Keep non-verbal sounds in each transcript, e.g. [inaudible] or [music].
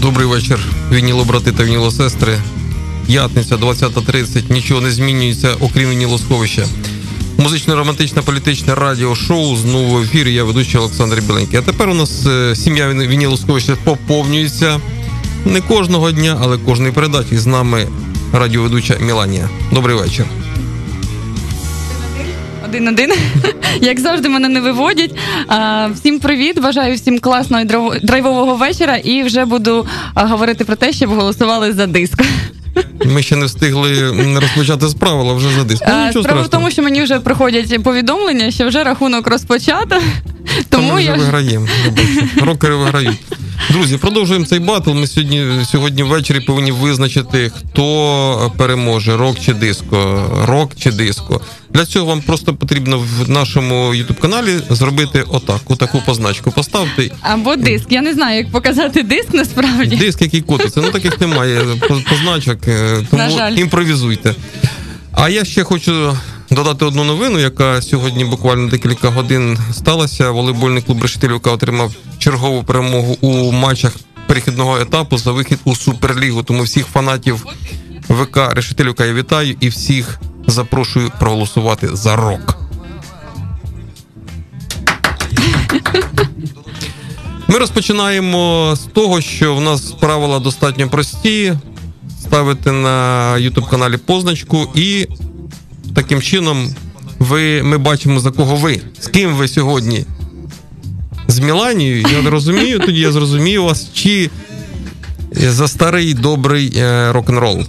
Добрий вечір, вініло-брати та вініло-сестри. П'ятниця, 20.30. Нічого не змінюється, окрім вінілосховища. Музичне романтичне політичне радіошоу знову в ефірі. Я ведучий Олександр Біленький. А тепер у нас е, сім'я вінілосховища поповнюється не кожного дня, але кожної передачі. З нами радіоведуча Міланія. Добрий вечір. Один-один. [laughs] Як завжди, мене не виводять. Всім привіт! Бажаю всім класного драйвового вечора. І вже буду говорити про те, щоб голосували за диск. [laughs] Ми ще не встигли розпочати справу, але вже за диск. Ну, Справа в тому, що мені вже приходять повідомлення, що вже рахунок розпочато. Тому ми вже я виграємо. [laughs] Рокери виграють. Друзі, продовжуємо цей батл. Ми сьогодні сьогодні ввечері повинні визначити, хто переможе: рок чи диско, рок чи диско. Для цього вам просто потрібно в нашому ютуб каналі зробити отак, отаку позначку. Поставте або диск. Я не знаю, як показати диск насправді. диск, який котиться. Ну таких немає позначок, е, тому На жаль. імпровізуйте. А я ще хочу додати одну новину, яка сьогодні буквально декілька годин сталася. Волейбольний клуб Решетилівка отримав чергову перемогу у матчах перехідного етапу за вихід у Суперлігу. Тому всіх фанатів ВК Решетилівка я вітаю і всіх запрошую проголосувати за рок. Ми розпочинаємо з того, що в нас правила достатньо прості. Ставити на youtube каналі позначку, і таким чином ви, ми бачимо за кого ви, з ким ви сьогодні. З Міланією, я не розумію, тоді я зрозумію вас, чи за старий добрий е, рок-н-рол.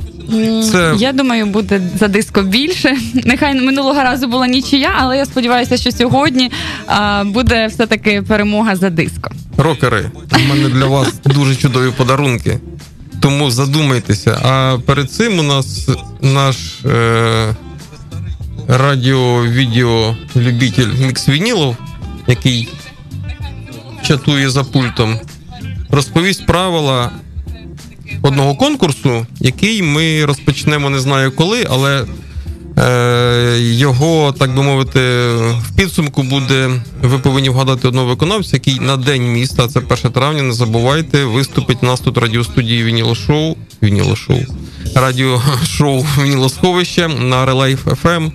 Це Я думаю, буде за диско більше. [laughs] Нехай минулого разу була нічия, але я сподіваюся, що сьогодні а, буде все-таки перемога за диско. рокери. У мене для вас дуже чудові подарунки. Тому задумайтеся. А перед цим у нас наш е, радіо-відео любитель мікс вінілов, який чатує за пультом, розповість правила одного конкурсу, який ми розпочнемо не знаю коли, але е, його, так би мовити, в підсумку буде. Ви повинні вгадати одного виконавця, який на день міста, це 1 травня, не забувайте, виступить у нас тут радіостудії Вінілошоу. Вінілошоу. Радіошоу Вінілосховище на ReLife FM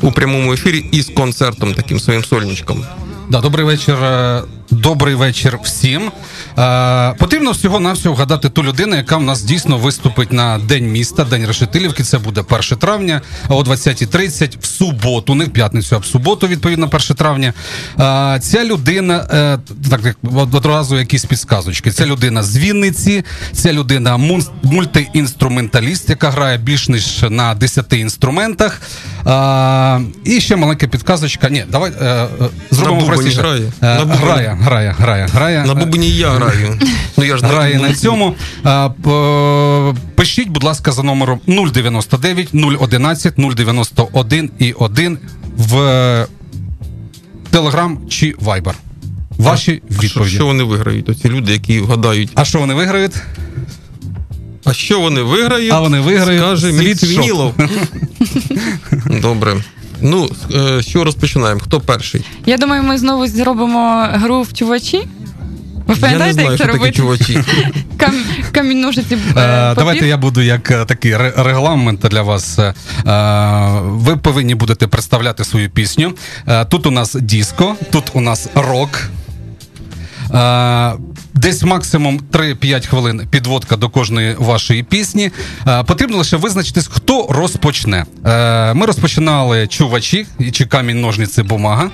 у прямому ефірі із концертом, таким своїм сольничком. Да, добрий вечір. е, Добрий вечір всім. Е, потрібно всього навсього вгадати ту людину, яка в нас дійсно виступить на День міста, День Решетилівки. Це буде 1 травня о 20.30 в суботу, не в п'ятницю, а в суботу, відповідно, 1 травня. Е, ця людина, е, так як одразу якісь підсказочки. Ця людина з Вінниці, ця людина мультиінструменталіст, яка грає більш ніж на 10 інструментах. Е, і ще маленька підказочка. Ні, давай е, е, зробимо простіше. грає? Е, грає, грає, грає, грає. На бубні я граю. Ну я ж не Грає на цьому. Пишіть, будь ласка, за номером 099 011 091 і 1 в Telegram чи Viber. Ваші А що, відповіді. що вони виграють? Оці люди, які вгадають. А що вони виграють? А що вони виграють? А вони виграють Скаже Міц світшот. Вінілов. [laughs] Добре. Ну, е, що розпочинаємо? Хто перший? Я думаю, ми знову зробимо гру в чувачі. Ви Я не пам'ятаєте, знаю, як це робити? чувачі. [laughs] Кам... Камінь ножиці. е, Е. Давайте я буду як е, такий ре- регламент для вас. Е, Ви повинні будете представляти свою пісню. Е, Тут у нас диско, тут у нас рок. Е, Десь максимум 3-5 хвилин підводка до кожної вашої пісні. Е, Потрібно лише визначитись, хто розпочне. Е, Ми розпочинали чувачі чи камінь, ножниці, бумага.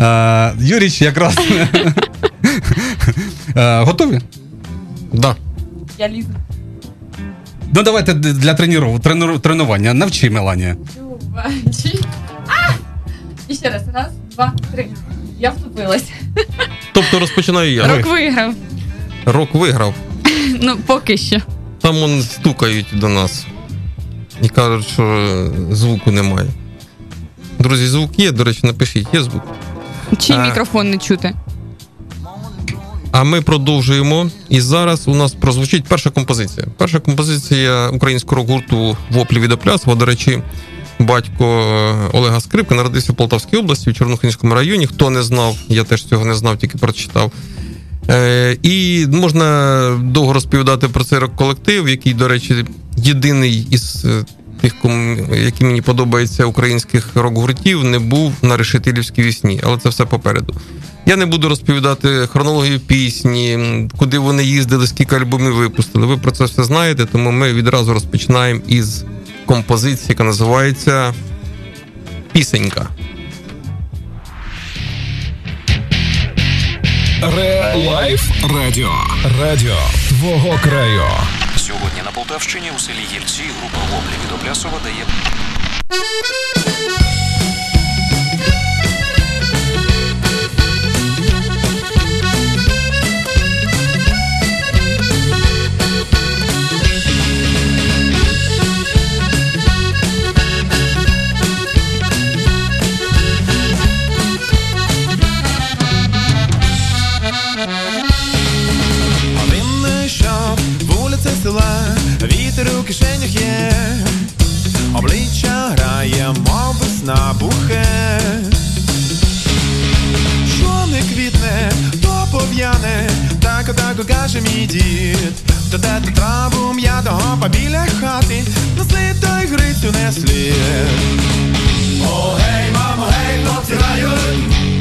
Е, Юріч, якраз Е, [laughs] готові? Да. Я лізу. Ну давайте для тренування. Навчи Меланія. І ще раз. Раз, два, три. Я вступилась. Тобто розпочинаю я. Рок виграв. Рок виграв. [laughs] Ну, поки що. Там он стукають до нас і кажуть, що е, звуку немає. Друзі, звук є, до речі, напишіть, є звук. Чий А. мікрофон не чути? А ми продовжуємо. І зараз у нас прозвучить перша композиція. Перша композиція українського рок-гурту Воплі від Оплясова. До речі, батько е, Олега Скрипка, народився в Полтавській області, у Чорнухинському районі. Хто не знав, я теж цього не знав, тільки прочитав. Е, І можна довго розповідати про цей рок-колектив, який, до речі, єдиний із е, тих, які мені подобається українських рок-гуртів, не був на решетилівській вісні, але це все попереду. Я не буду розповідати хронологію пісні, куди вони їздили, скільки альбомів випустили. Ви про це все знаєте, тому ми відразу розпочинаємо із композиції, яка називається Пісенька. Ре Лайф Радіо. Радіо твого краю. Сьогодні на Полтавщині у селі Єльці група Воблі від Облясова дає А села, вітер у кишенях є, обличчя грає, мов весна бухе. Що не квітне, то пов'яне, так так каже мій дід. То де ту траву м'ятого побіля хати, несли той грицю несли. О, гей, мамо, гей, хлопці грають,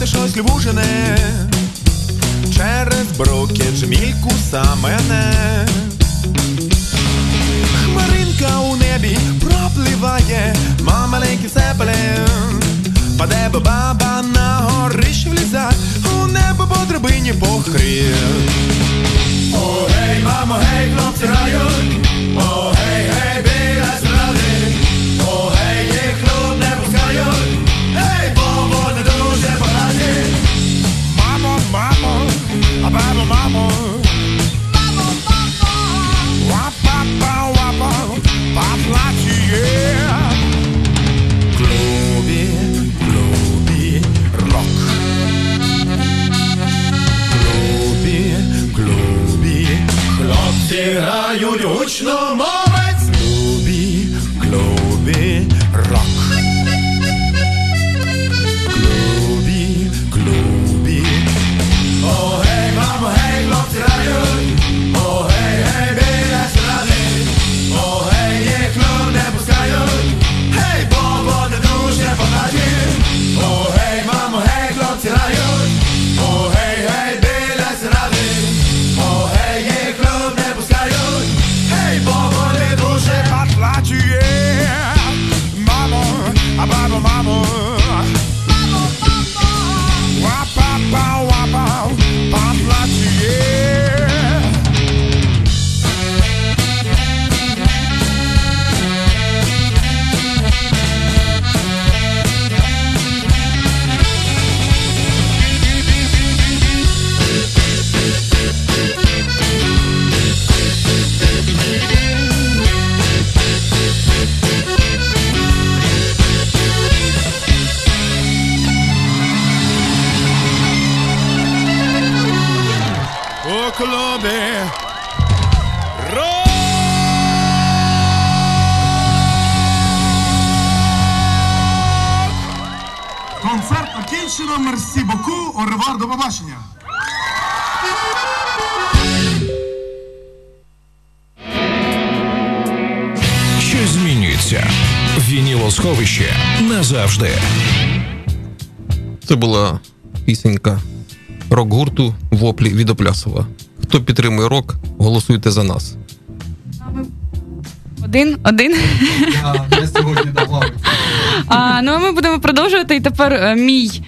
дати щось любужене. Через броки жмільку мене. Хмаринка у небі пропливає, ма маленький цепелин. Паде баба на горищ вліза, у небо по драбині похрін. О, гей, мамо, гей, хлопці грають, о, гей, грають гучно від Оплясова. Хто підтримує рок, голосуйте за нас. Один, один. Я сьогодні давав. А, ну а ми будемо продовжувати. І тепер е, мій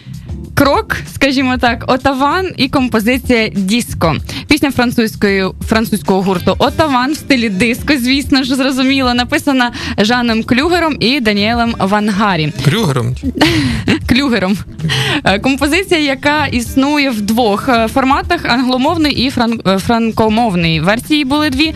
крок, скажімо так, Отаван і композиція Діско. Пісня французькою французького гурту Отаван в стилі диско, звісно ж, зрозуміло, написана Жаном Клюгером і Даніелем Вангарі. Крюгером? [laughs] Клюгером. Е, Композиція, яка існує в двох е, форматах: англомовний і фран- е, франкомовний. Версії були дві.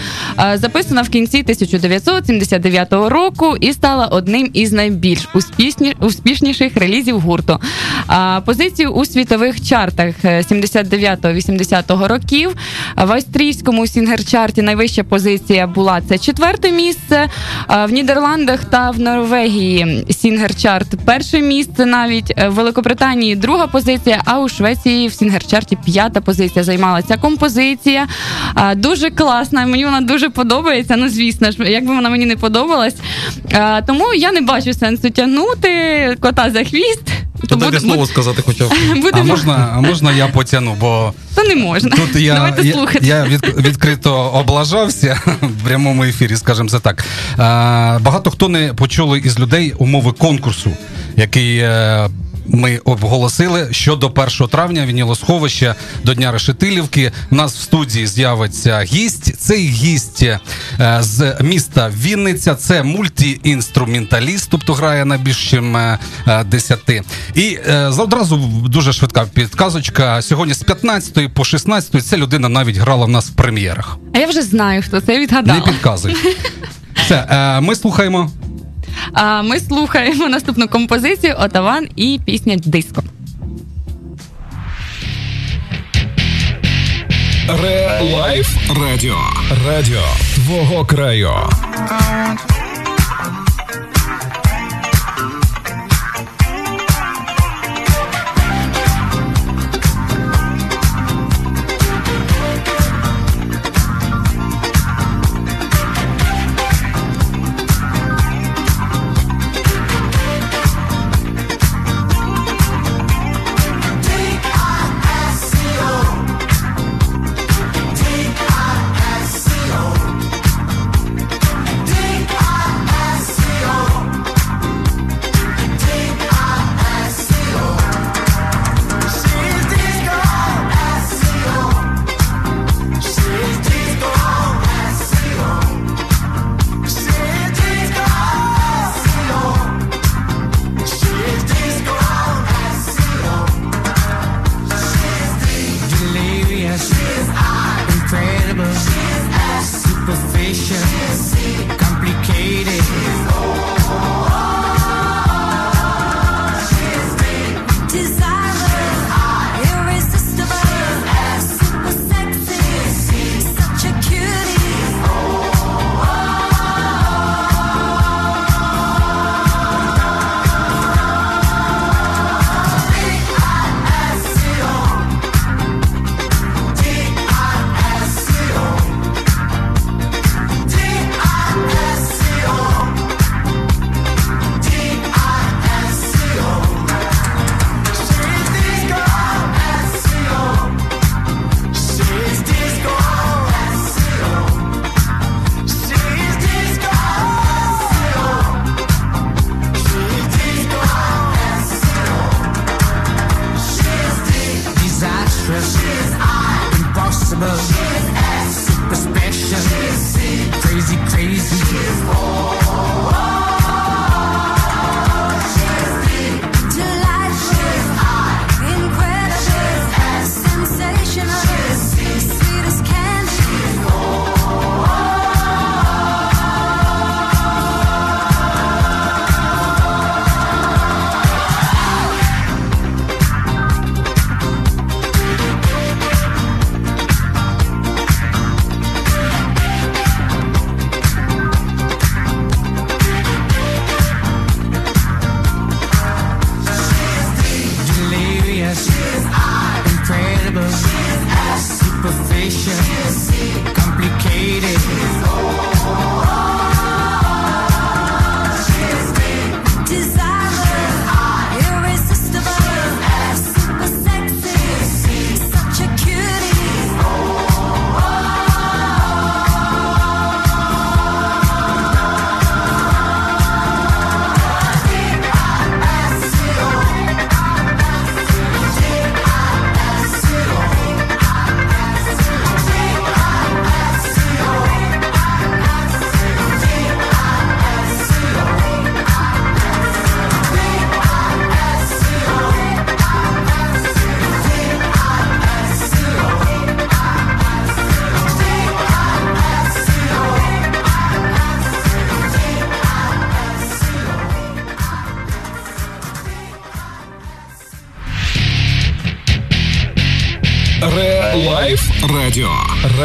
Записана в кінці 1979 року і стала одним із найбільш успішні, успішніших релізів гурту. А позицію у світових чартах е, 79-80 років в австрійському сингл-чарті найвища позиція була це четверте місце. А В Нідерландах та в Норвегії сингл-чарт перше місце навіть Е, в Великобританії друга позиція, а у Швеції в сингл-чарті п'ята позиція займала ця композиція. А, Дуже класна, мені вона дуже подобається. Ну, звісно ж, якби вона мені не подобалась. А, Тому я не бачу сенсу тягнути кота за хвіст. То буде- слово сказати хоча б. [laughs] А Будемо, можна, а можна я потягну, бо Та не можна. Тут я, Давайте я, слухати. я від, відкрито облажався в прямому ефірі, скажімо це так. Багато хто не почули із людей умови конкурсу, який. Е, ми оголосили, що до 1 травня вінілосховища до Дня Решетилівки у нас в студії з'явиться гість. Цей гість е, з міста Вінниця. Це мультіінструменталіст, тобто грає на більш чим е, е, 10. І одразу дуже швидка підказочка. Сьогодні з 15 по 16 ця людина навіть грала в нас в прем'єрах. А я вже знаю, хто це я Не підказуй. [laughs] Все, ми слухаємо. А ми слухаємо наступну композицію Отаван і пісня Диско. Ре Лайф Радіо. Радіо твого краю.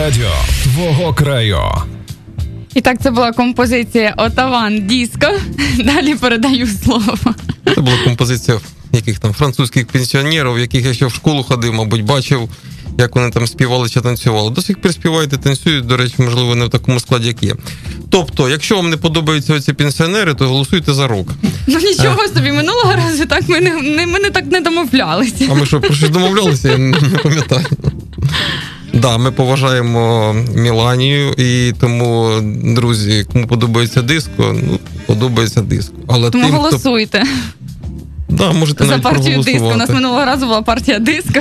Радіо твого краю. І так, це була композиція Отаван Діско. [laughs] Далі передаю слово. Це була композиція яких там французьких пенсіонерів, яких я ще в школу ходив, мабуть, бачив, як вони там співали чи танцювали. До сих пір співають і танцюють, до речі, можливо, не в такому складі, як є. Тобто, якщо вам не подобаються ці пенсіонери, то голосуйте за рок. Ну нічого собі, минулого разу так ми не, не, ми не так не домовлялися. А ми що, про щось домовлялися? Я не пам'ятаю. Да, ми поважаємо Міланію, і тому, друзі, кому подобається диско, ну подобається диско. Але Тому тим, хто голосуйте да, можете за навіть партію диско. У нас минулого разу була партія диско.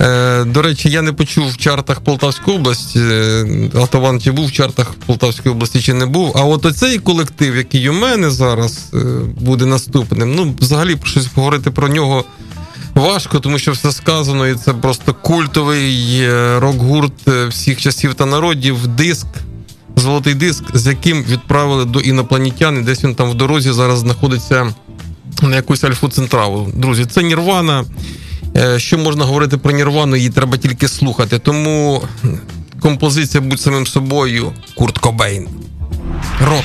Е, до речі, я не почув в чартах Полтавської області. е, Атаван чи був в чартах Полтавської області, чи не був. А от оцей колектив, який у мене зараз е, буде наступним, ну, взагалі щось говорити про нього важко, тому що все сказано, і це просто культовий е, рок-гурт е, всіх часів та народів, диск. Золотий диск, з яким відправили до інопланетян, і десь він там в дорозі зараз знаходиться на якусь Альфу Центраву. Друзі, це Нірвана. Е, Що можна говорити про Нірвану, її треба тільки слухати. Тому композиція будь самим собою, Курт Кобейн. Рок.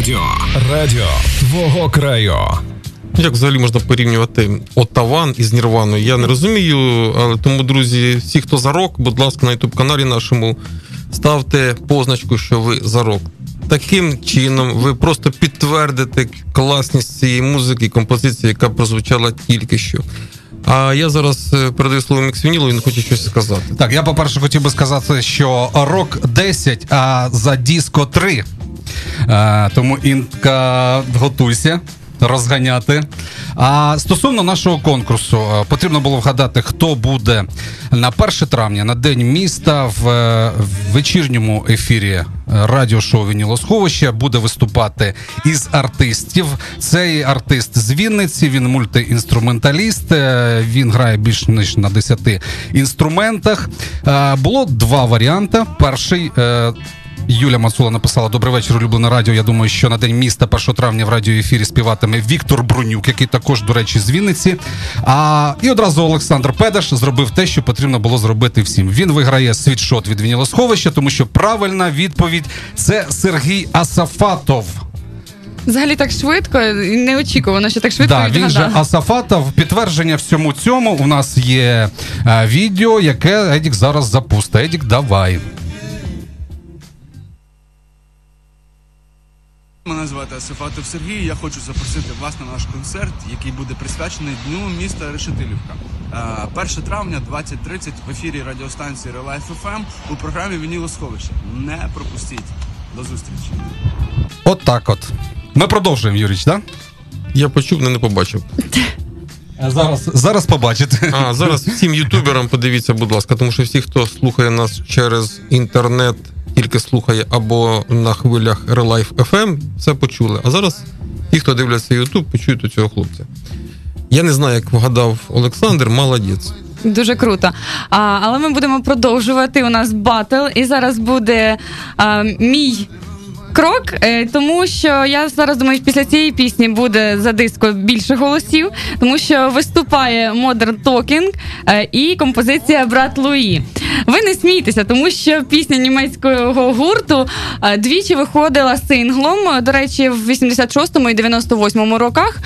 Радіо. Радіо твого краю. Як взагалі можна порівнювати Отаван із Нірваною? Я не розумію, але тому, друзі, всі, хто за рок, будь ласка, на ютуб каналі нашому ставте позначку, що ви за рок. Таким чином ви просто підтвердите класність цієї музики і композиції, яка прозвучала тільки що. А я зараз е, передаю слово Міксвінілу, він хоче щось сказати. Так, я по-перше хотів би сказати, що рок 10, а за диско 3. Е, тому інка готуйся. Розганяти. А стосовно нашого конкурсу, е, потрібно було вгадати, хто буде на 1 травня на день міста в, е, вечірньому ефірі радіошоу Вінілосховище буде виступати із артистів. Цей артист з Вінниці, він мультиінструменталіст. Він грає більш ніж на 10 інструментах. Було два варіанти. Перший. Юля Мацула написала Добрий вечір, улюблене радіо. Я думаю, що на день міста 1 травня в радіоефірі співатиме Віктор Брунюк, який також, до речі, з Вінниці. А і одразу Олександр Педаш зробив те, що потрібно було зробити всім. Він виграє світшот від Вінілосховища, тому що правильна відповідь це Сергій Асафатов. Взагалі так швидко неочікувано, що так швидко Да, він же. Асафатов. Підтвердження всьому цьому. У нас є е, відео, яке Едік зараз запустить. Едік, давай. Мене звати Асифатов Сергій. Я хочу запросити вас на наш концерт, який буде присвячений Дню міста Решетилівка. Е, 1 травня 20.30 в ефірі радіостанції Relife FM у програмі Вініло Сховище. Не пропустіть. До зустрічі. От так от. Ми продовжуємо, Юріч, так? Я почув, але не побачив. [laughs] Зараз, зараз побачите. А зараз всім ютуберам подивіться, будь ласка, тому що всі, хто слухає нас через інтернет, тільки слухає або на хвилях Relife FM, це почули. А зараз ті, хто дивляться Ютуб, почують у цього хлопця. Я не знаю, як вгадав Олександр, молодець. Дуже круто. А, але ми будемо продовжувати. У нас батл, і зараз буде а, мій. Крок, е, тому що я зараз думаю, після цієї пісні буде за диско більше голосів, тому що виступає Modern Talking е, і композиція Брат Луї. Ви не смійтеся, тому що пісня німецького гурту е, двічі виходила синглом. До речі, в 86-му і 98-му роках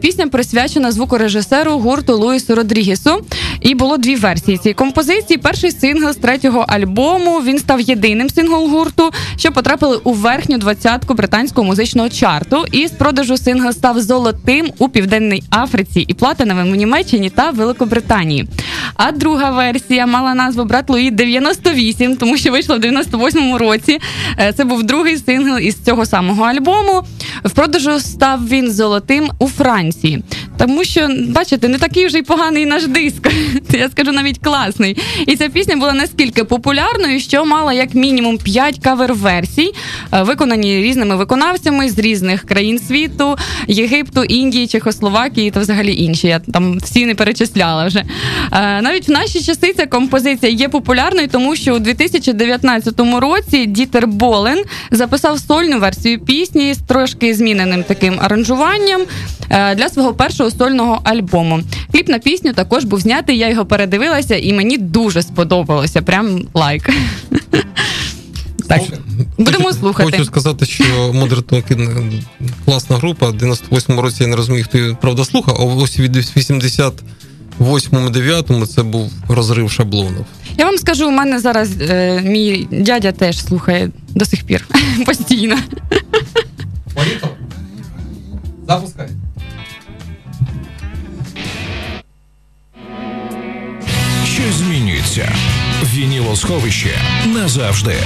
пісня присвячена звукорежисеру гурту Луїсу Родрігесу. І було дві версії цієї композиції. Перший сингл з третього альбому він став єдиним синглом гурту, що потрапили у верхню двадцятку британського музичного чарту. І з продажу сингл став золотим у Південній Африці і платиновим у Німеччині та Великобританії. А друга версія мала назву Брат Луї 98, тому що вийшла в 98-му році. Е, Це був другий сингл із цього самого альбому. В продажу став він золотим у Франції. Тому що, бачите, не такий вже й поганий наш диск. [laughs] Я скажу навіть класний. І ця пісня була наскільки популярною, що мала як мінімум 5 кавер-версій, е, виконані різними виконавцями з різних країн світу, Єгипту, Індії, Чехословакії та взагалі інші. Я там всі не перечисляла вже. Е, Навіть в наші часи ця композиція є популярною, тому що у 2019 році Дітер Болен записав сольну версію пісні з трошки зміненим таким аранжуванням е, для свого першого сольного альбому. Кліп на пісню також був знятий. Я його передивилася, і мені дуже сподобалося. Прям лайк. [laughs] Так, будемо Хочу- слухати. Хочу сказати, що Modern Talking класна група. В 98-му році я не розумію, хто її правда слухав, а ось від 88-му, 9-му це був розрив шаблонів. Я вам скажу, у мене зараз е, мій дядя теж слухає до сих пір [laughs] постійно. Запускай. Змінюється. Вінілосховище назавжди.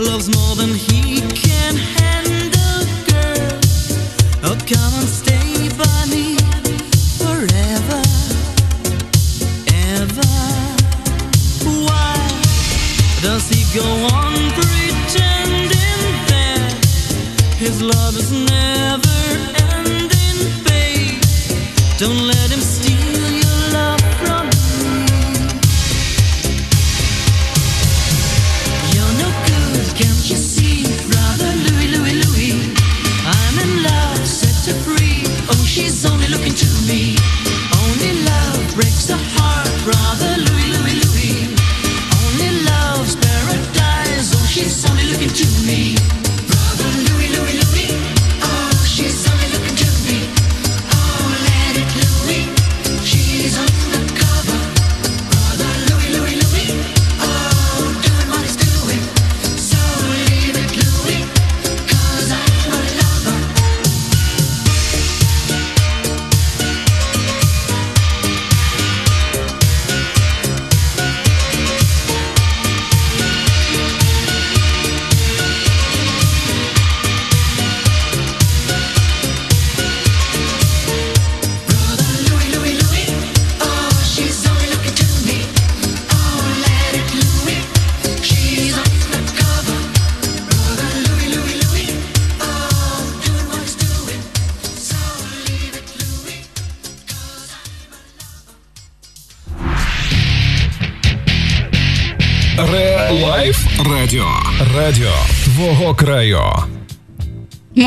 Loves more than he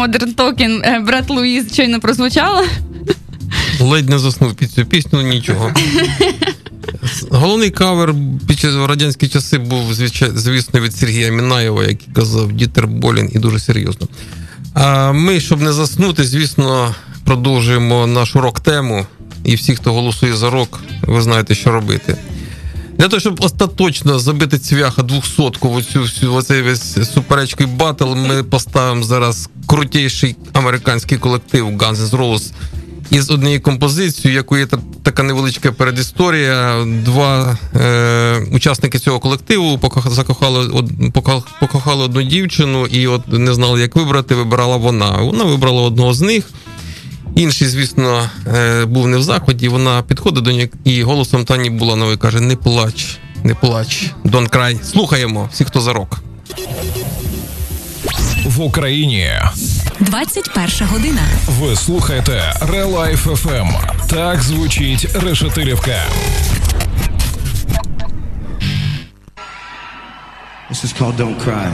Modern Talking, е, Брат Луї щойно прозвучала. Ледь не заснув під цю пісню, нічого. Головний кавер під час радянські часи був, звісно, від Сергія Мінаєва, який казав Дітер Болін і дуже серйозно. А ми, щоб не заснути, звісно, продовжуємо нашу рок-тему. І всі, хто голосує за рок, ви знаєте, що робити. Для того, щоб остаточно забити цвяха 200-ку в оцю всю оцей весь суперечкий батл, ми поставимо зараз крутіший американський колектив Guns N' Roses із однією композицією, яку є та- така невеличка передісторія. Два е, учасники цього колективу закохали покохали одну дівчину і от не знали, як вибрати. Вибирала вона. Вона вибрала одного з них. Інший, звісно, е, був не в заході. Вона підходить до нього і голосом Тані Буланової каже: Не плач, не плач, don't cry. Слухаємо всі, хто за рок. В Україні 21 година. ви слухаєте Релайф FM. Так звучить Решетилівка. This is called Don't Cry.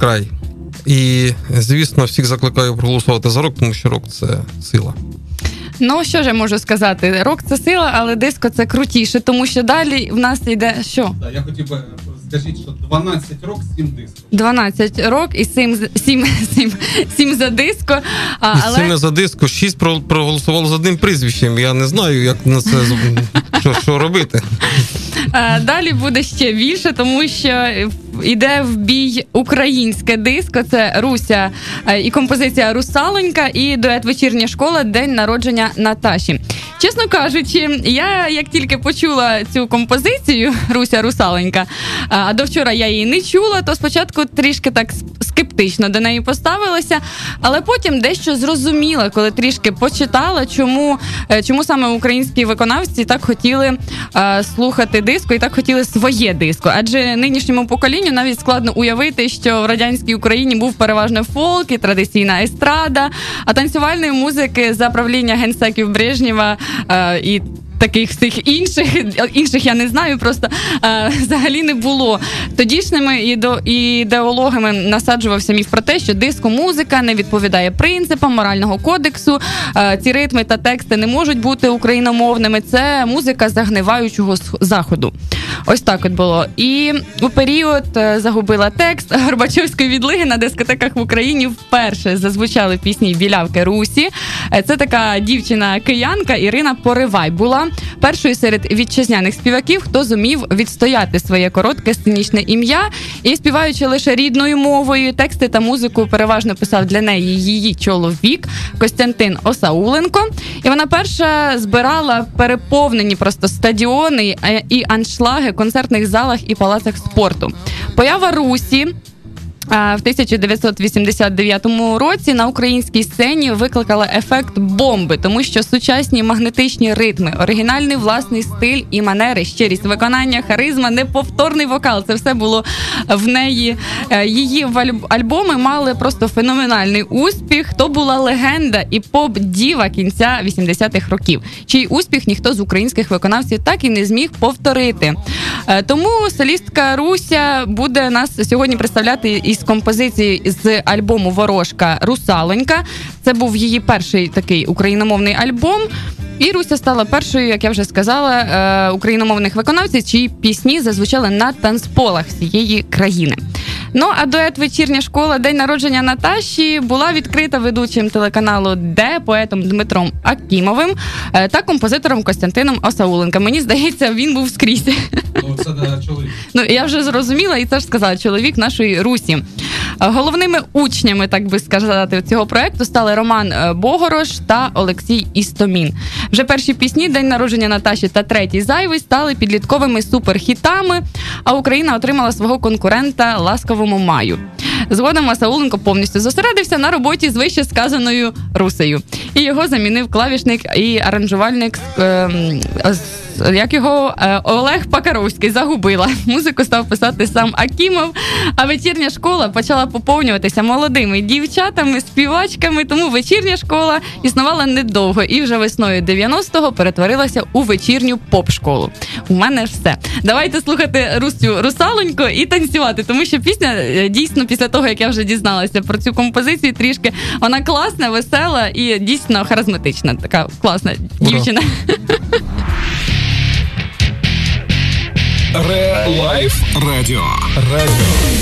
Cry. І, звісно, всіх закликаю проголосувати за рок, тому що рок це сила. Ну що ж я можу сказати? Рок це сила, але диско це крутіше, тому що далі в нас йде що? Да, я хотів би скажіть, що 12 років 7 дисків. 12 рок і 7, 7, 7, 7 за диско. А, І але... сильно за диско, шість про- проголосували з одним прізвищем. Я не знаю, як на це що, що робити. Е, Далі буде ще більше, тому що йде в бій українське диско. Це Руся е, і композиція Русалонька, і дует вечірня школа День народження Наташі. Чесно кажучи, я як тільки почула цю композицію Руся Русаленька, а до вчора я її не чула, то спочатку трішки так скептично до неї поставилася, але потім дещо зрозуміла, коли трішки почитала, чому, е, чому саме українські виконавці так хотіли е, слухати диско і так хотіли своє диско. Адже нинішньому поколінню навіть складно уявити, що в радянській Україні був переважно фолк і традиційна естрада, а танцювальної музики за правління генсеків Брежнєва е, і. Таких всіх інших інших я не знаю, просто е, взагалі не було. Тодішніми ідеологами насаджувався міф про те, що диско-музика не відповідає принципам морального кодексу. Е, ці ритми та тексти не можуть бути україномовними. Це музика загниваючого заходу. Ось так от було. І у період е, загубила текст Горбачовської відлиги на дискотеках в Україні вперше зазвучали пісні білявки Русі. Е, Це така дівчина-киянка Ірина Поривай була першою серед вітчизняних співаків, хто зумів відстояти своє коротке сценічне ім'я і співаючи лише рідною мовою, тексти та музику переважно писав для неї її чоловік Костянтин Осауленко. І вона перша збирала переповнені просто стадіони е, і аншлаги в концертних залах і палацах спорту. Поява Русі. В 1989 році на українській сцені викликала ефект бомби, тому що сучасні магнетичні ритми, оригінальний власний стиль і манери, щирість виконання, харизма, неповторний вокал. Це все було в неї. Е, Її альбоми мали просто феноменальний успіх. То була легенда і поп-діва кінця 80-х років, чий успіх ніхто з українських виконавців так і не зміг повторити. Е, Тому солістка Руся буде нас сьогодні представляти із композиції з альбому Ворожка Русалонька. Це був її перший такий україномовний альбом. І Руся стала першою, як я вже сказала, е, україномовних виконавців, чиї пісні зазвучали на танцполах всієї країни. Ну а дует вечірня школа День народження Наташі була відкрита ведучим телеканалу Де поетом Дмитром Акімовим е, та композитором Костянтином Осауленка. Мені здається, він був скрізь. Ну, це да, чоловік. [laughs] Ну я вже зрозуміла, і це ж сказала чоловік нашої Русі. Е, Головними учнями, так би сказати, цього проекту стали Роман е, Богорош та Олексій Істомін. Вже перші пісні День народження Наташі та третій зайвий стали підлітковими суперхітами. А Україна отримала свого конкурента ласковому маю. Згодом Масауленко повністю зосередився на роботі з вище сказаною Русею. І його замінив клавішник і аранжувальник е, з- як його е, Олег Пакаровський загубила. Музику став писати сам Акімов. А вечірня школа почала поповнюватися молодими дівчатами, співачками. Тому вечірня школа існувала недовго і вже весною 90-го перетворилася у вечірню поп-школу. У мене все. Давайте слухати Русю Русалонько і танцювати, тому що пісня е, дійсно після того, як я вже дізналася про цю композицію, трішки вона класна, весела і дійсно харизматична. Така класна Ура. дівчина. Ре [laughs] Лайф Радіо. Радіо.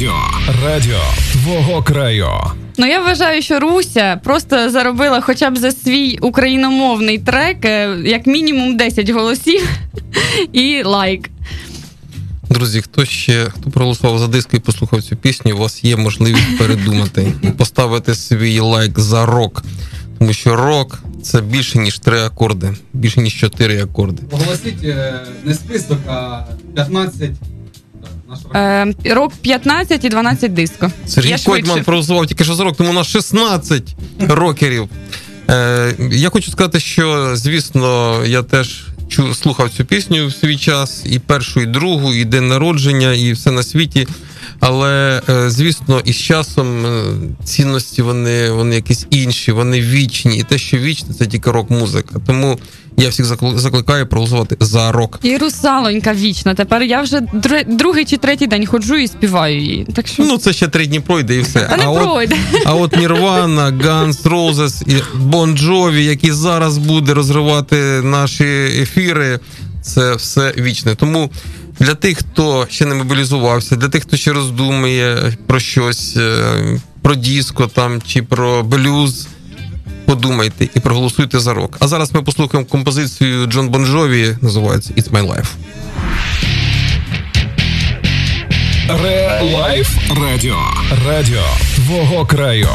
Радіо. Радіо твого краю. Ну я вважаю, що Руся просто заробила хоча б за свій україномовний трек е, як мінімум 10 голосів [laughs] і лайк. Друзі, хто ще хто проголосував за диск і послухав цю пісню, у вас є можливість передумати і поставити свій лайк за рок. Тому що рок це більше ніж три акорди, більше ніж чотири акорди. Оголосіть е, не список, а 15. Е, рок 15 і 12 диско. Сергій Я Койдман швидше. проголосував тільки що за рок, тому у нас 16 рокерів. Е, я хочу сказати, що звісно, я теж чу, слухав цю пісню в свій час, і першу, і другу, і день народження, і все на світі. Але е, звісно, із часом е, цінності вони, вони якісь інші, вони вічні. І те, що вічне, це тільки рок-музика. Тому я всіх закл- закликаю проголосувати за рок. І русалонька вічна. Тепер я вже другий чи третій день ходжу і співаю її. Так що Ну, це ще три дні пройде і все. Та не а, от, пройде. а от Нірвана, Guns Roses і Bon Jovi, який зараз буде розривати наші ефіри, це все вічне. Тому для тих, хто ще не мобілізувався, для тих, хто ще роздумує про щось, е, про диско там чи про блюз. Подумайте і проголосуйте за рок. А зараз ми послухаємо композицію Джон Бон Джові, називається It's My Life. Ре Лайф Радіо. Радіо твого краю.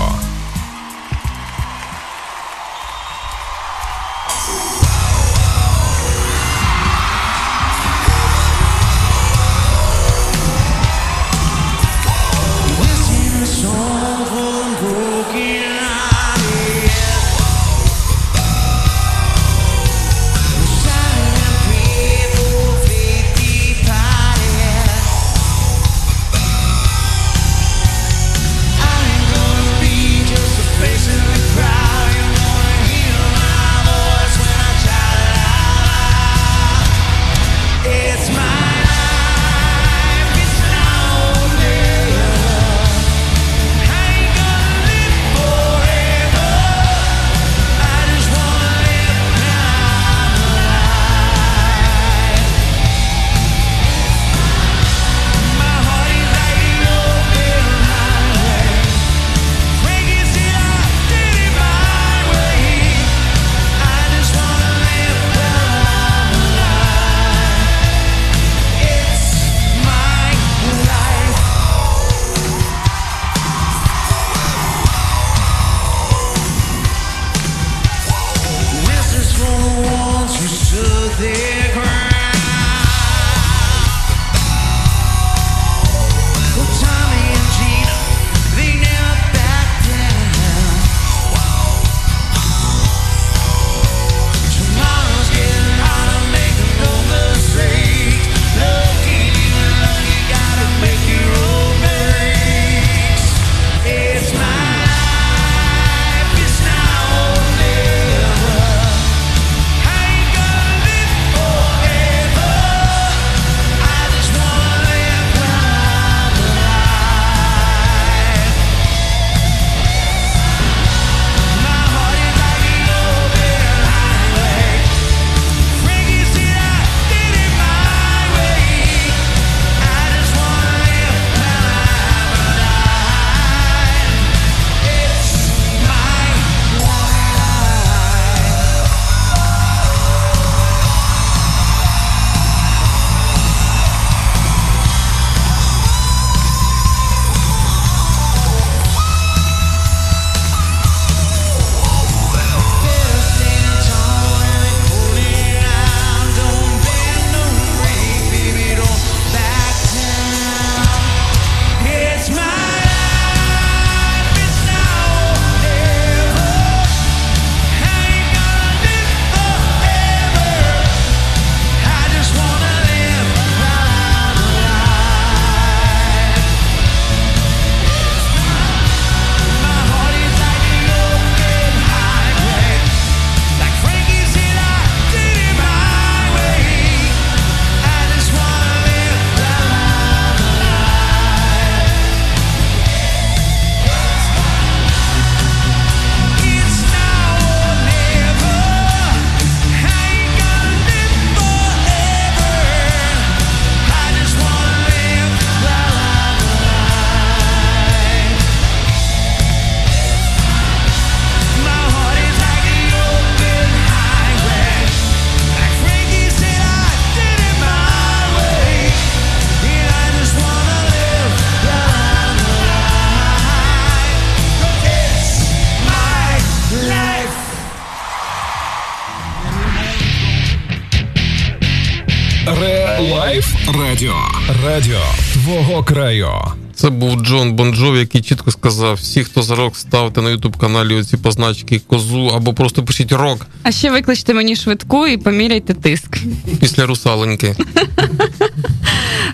Jako чітко всі, хто за рок, ставте на ютуб каналі оці позначки козу або просто пишіть рок А ще викличте мені швидку і поміряйте тиск. після русаленьки. [laughs]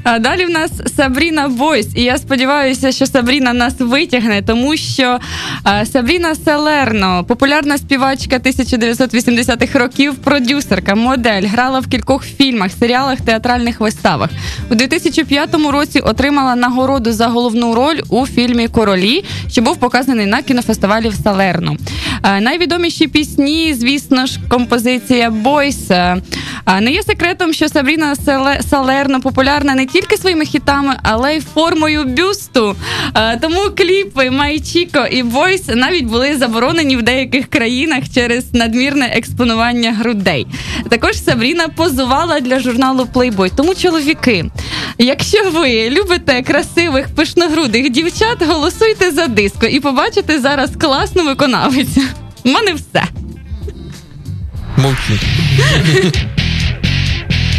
А далі в нас Сабріна Бойс. І я сподіваюся, що Сабріна нас витягне, тому що Сабріна Селерно, популярна співачка 1980-х років, продюсерка, модель, грала в кількох фільмах, серіалах, театральних виставах. У 2005 році отримала нагороду за головну роль у фільмі Королі, що був показаний на кінофестивалі в Салерно. Найвідоміші пісні, звісно ж, композиція Бойс. Не є секретом, що Сабріна Салерно популярна не тільки своїми хітами, але й формою бюсту. Тому кліпи Майчіко і Бойс навіть були заборонені в деяких країнах через надмірне експонування грудей. Також Сабріна позувала для журналу Playboy. Тому чоловіки, якщо ви любите красивих пишногрудих дівчат, голосуйте за диско і побачите зараз класну виконавицю. У мене все. Мовчіть.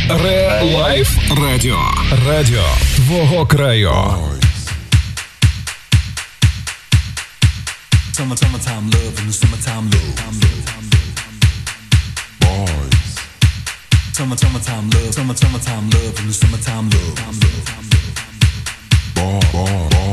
Ре Лайф Радіо. Радіо твого краю. Summer, summertime love in the summertime love. Boys. Summer, summertime love. Summer, summertime love in the summertime love. Boy, boy, boys.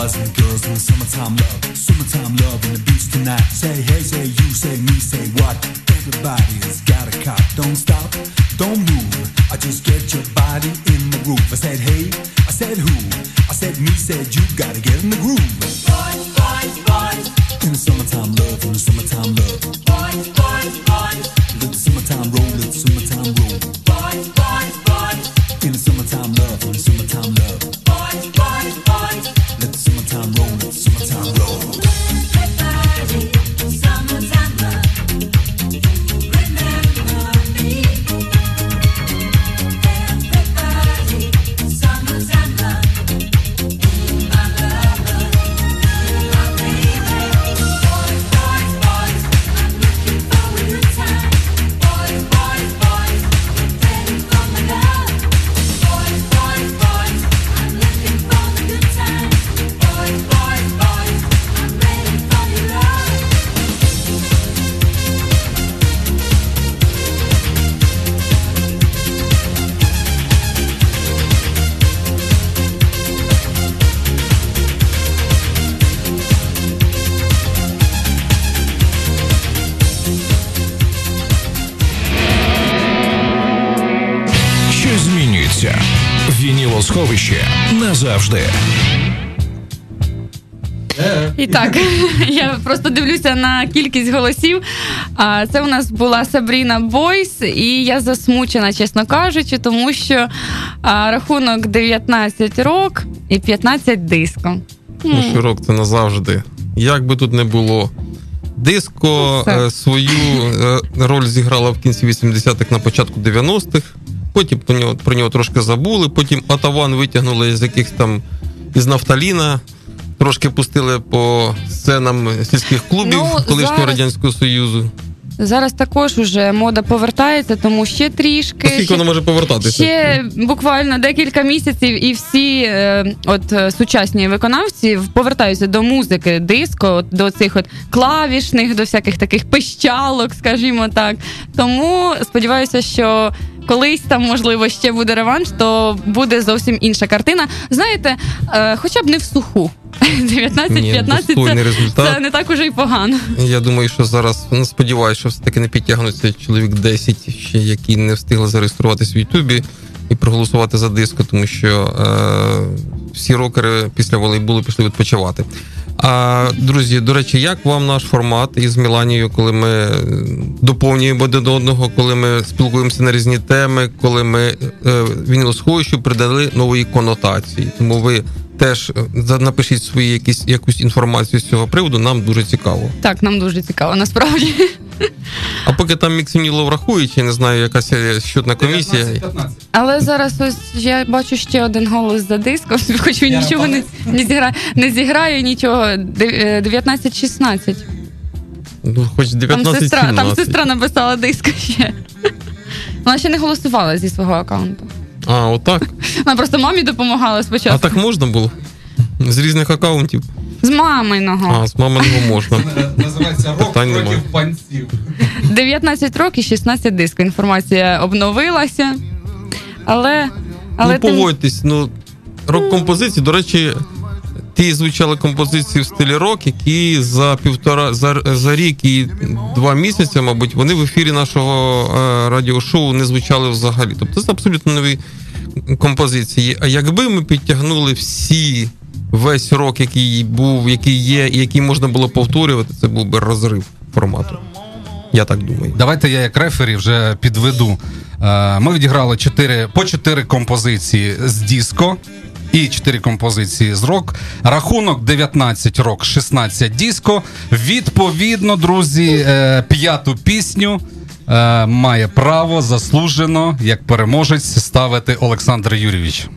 Boys and girls in the summertime love, summertime love and the beats tonight. Say hey, say you, say me, say what? Everybody's got a cop. Don't stop, don't move. I just get your body in the groove. I said hey, I said who? I said me, said you. Gotta get in the groove. Boys, boys, boys. In the summertime love, in the summertime love. Boys, boys, boys. Let the summertime roll, let the summertime roll. Boys, boys, boys. In the summertime love, in the summertime love. Boys, boys, boys. Назавжди. І так, [laughs] я просто дивлюся на кількість голосів. А це у нас була Сабріна Бойс, і я засмучена, чесно кажучи, тому що а, рахунок 19 рок і 15 диско. Ну, що рок це назавжди. Як би тут не було. Диско Ну, все. е, свою е, роль зіграла в кінці 80-х, на початку 90-х. Потім про нього, про нього трошки забули. Потім Атаван витягнули з якихось там із нафталіна, трошки пустили по сценам сільських клубів Ну, колишнього зараз- Радянського Союзу. Зараз також уже мода повертається, тому ще трішки. Наскільки ще- вона може повертатися? Ще буквально декілька місяців, і всі е, от е, сучасні виконавці повертаються до музики, диско, от, до цих от клавішних, до всяких таких пищалок, скажімо так. Тому сподіваюся, що колись там, можливо, ще буде реванш, то буде зовсім інша картина. Знаєте, е, хоча б не в суху. 19-15 [laughs] Ні, це, це не так уже й погано. Я думаю, що зараз ну, сподіваюся, що все-таки не підтягнуться чоловік 10, ще які не встигли зареєструватися в Ютубі і проголосувати за диско, тому що е, всі рокери після волейболу пішли відпочивати. А друзі, до речі, як вам наш формат із Міланією, коли ми е, доповнюємо один одного, коли ми спілкуємося на різні теми, коли ми е, вінілосховищу придали нової конотації. Тому ви теж е, напишіть свої якісь якусь інформацію з цього приводу. Нам дуже цікаво. Так, нам дуже цікаво, насправді. А поки там міксиніло врахують, я не знаю, якась щотна комісія. Але зараз ось я бачу ще один голос за диском, [laughs] хоч він нічого не, не, зіграє, не зіграє нічого. Де- е, 19-16. Ну, хоч Там сестра, там сестра написала диско ще. [laughs] Вона ще не голосувала зі свого аккаунту. А, отак. [laughs] Вона просто мамі допомагала спочатку. А так можна було? З різних акаунтів. З маминого. А, з маминого можна. Називається рок Питань нема. панців. 19 років, 16 диско. Інформація обновилася. Але. але ну, тим- погодьтесь, ну, рок-композиції, до речі, ті звучали композиції в стилі рок, які за півтора за, за рік і два місяці, мабуть, вони в ефірі нашого е, радіошоу не звучали взагалі. Тобто це абсолютно нові композиції. А якби ми підтягнули всі. Весь рок, який був, який є, і який можна було повторювати, це був би розрив формату. Я так думаю. Давайте я як рефері вже підведу. Е, Ми відіграли 4, по 4 композиції з диско і 4 композиції з рок. Рахунок 19 рок, 16 диско. Відповідно, друзі, е, п'яту пісню е, має право заслужено як переможець ставити Олександр Юрійович.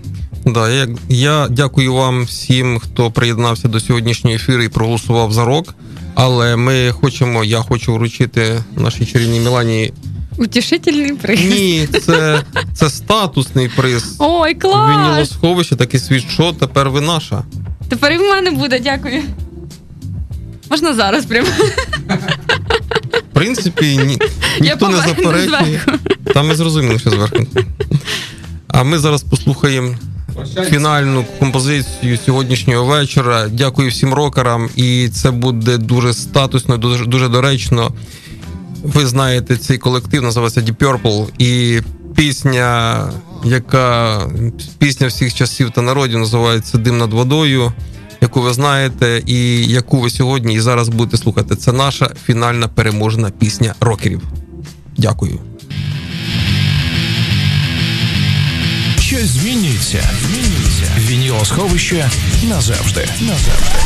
Да, я, я дякую вам всім, хто приєднався до сьогоднішнього ефіру і проголосував за рок. Але ми хочемо, я хочу вручити нашій чарівній Мілані. Утішительний приз. Ні, це, це статусний приз. Ой, клас! Вінілосховище, такий світшот, тепер ви наша. Тепер і в мене буде, дякую. Можна зараз прямо. В принципі, ні, ніхто не заперечує. Та ми зрозуміли, що зверху. А ми зараз послухаємо фінальну композицію сьогоднішнього вечора. Дякую всім рокерам, і це буде дуже статусно, дуже, дуже доречно. Ви знаєте, цей колектив називається Deep Purple, і пісня, яка пісня всіх часів та народів називається Дим над водою, яку ви знаєте, і яку ви сьогодні і зараз будете слухати. Це наша фінальна переможна пісня рокерів. Дякую. Щось змінюється? Змінюється. Вінілосховище назавжди. Назавжди.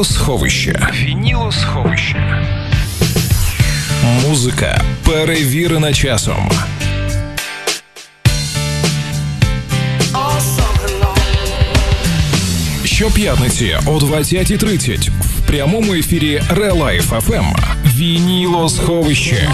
Вінілосховище. Вінілосховище. Музика перевірена часом. Щоп'ятниці о 20.30 в прямому ефірі Релайф FM. Вінілосховище.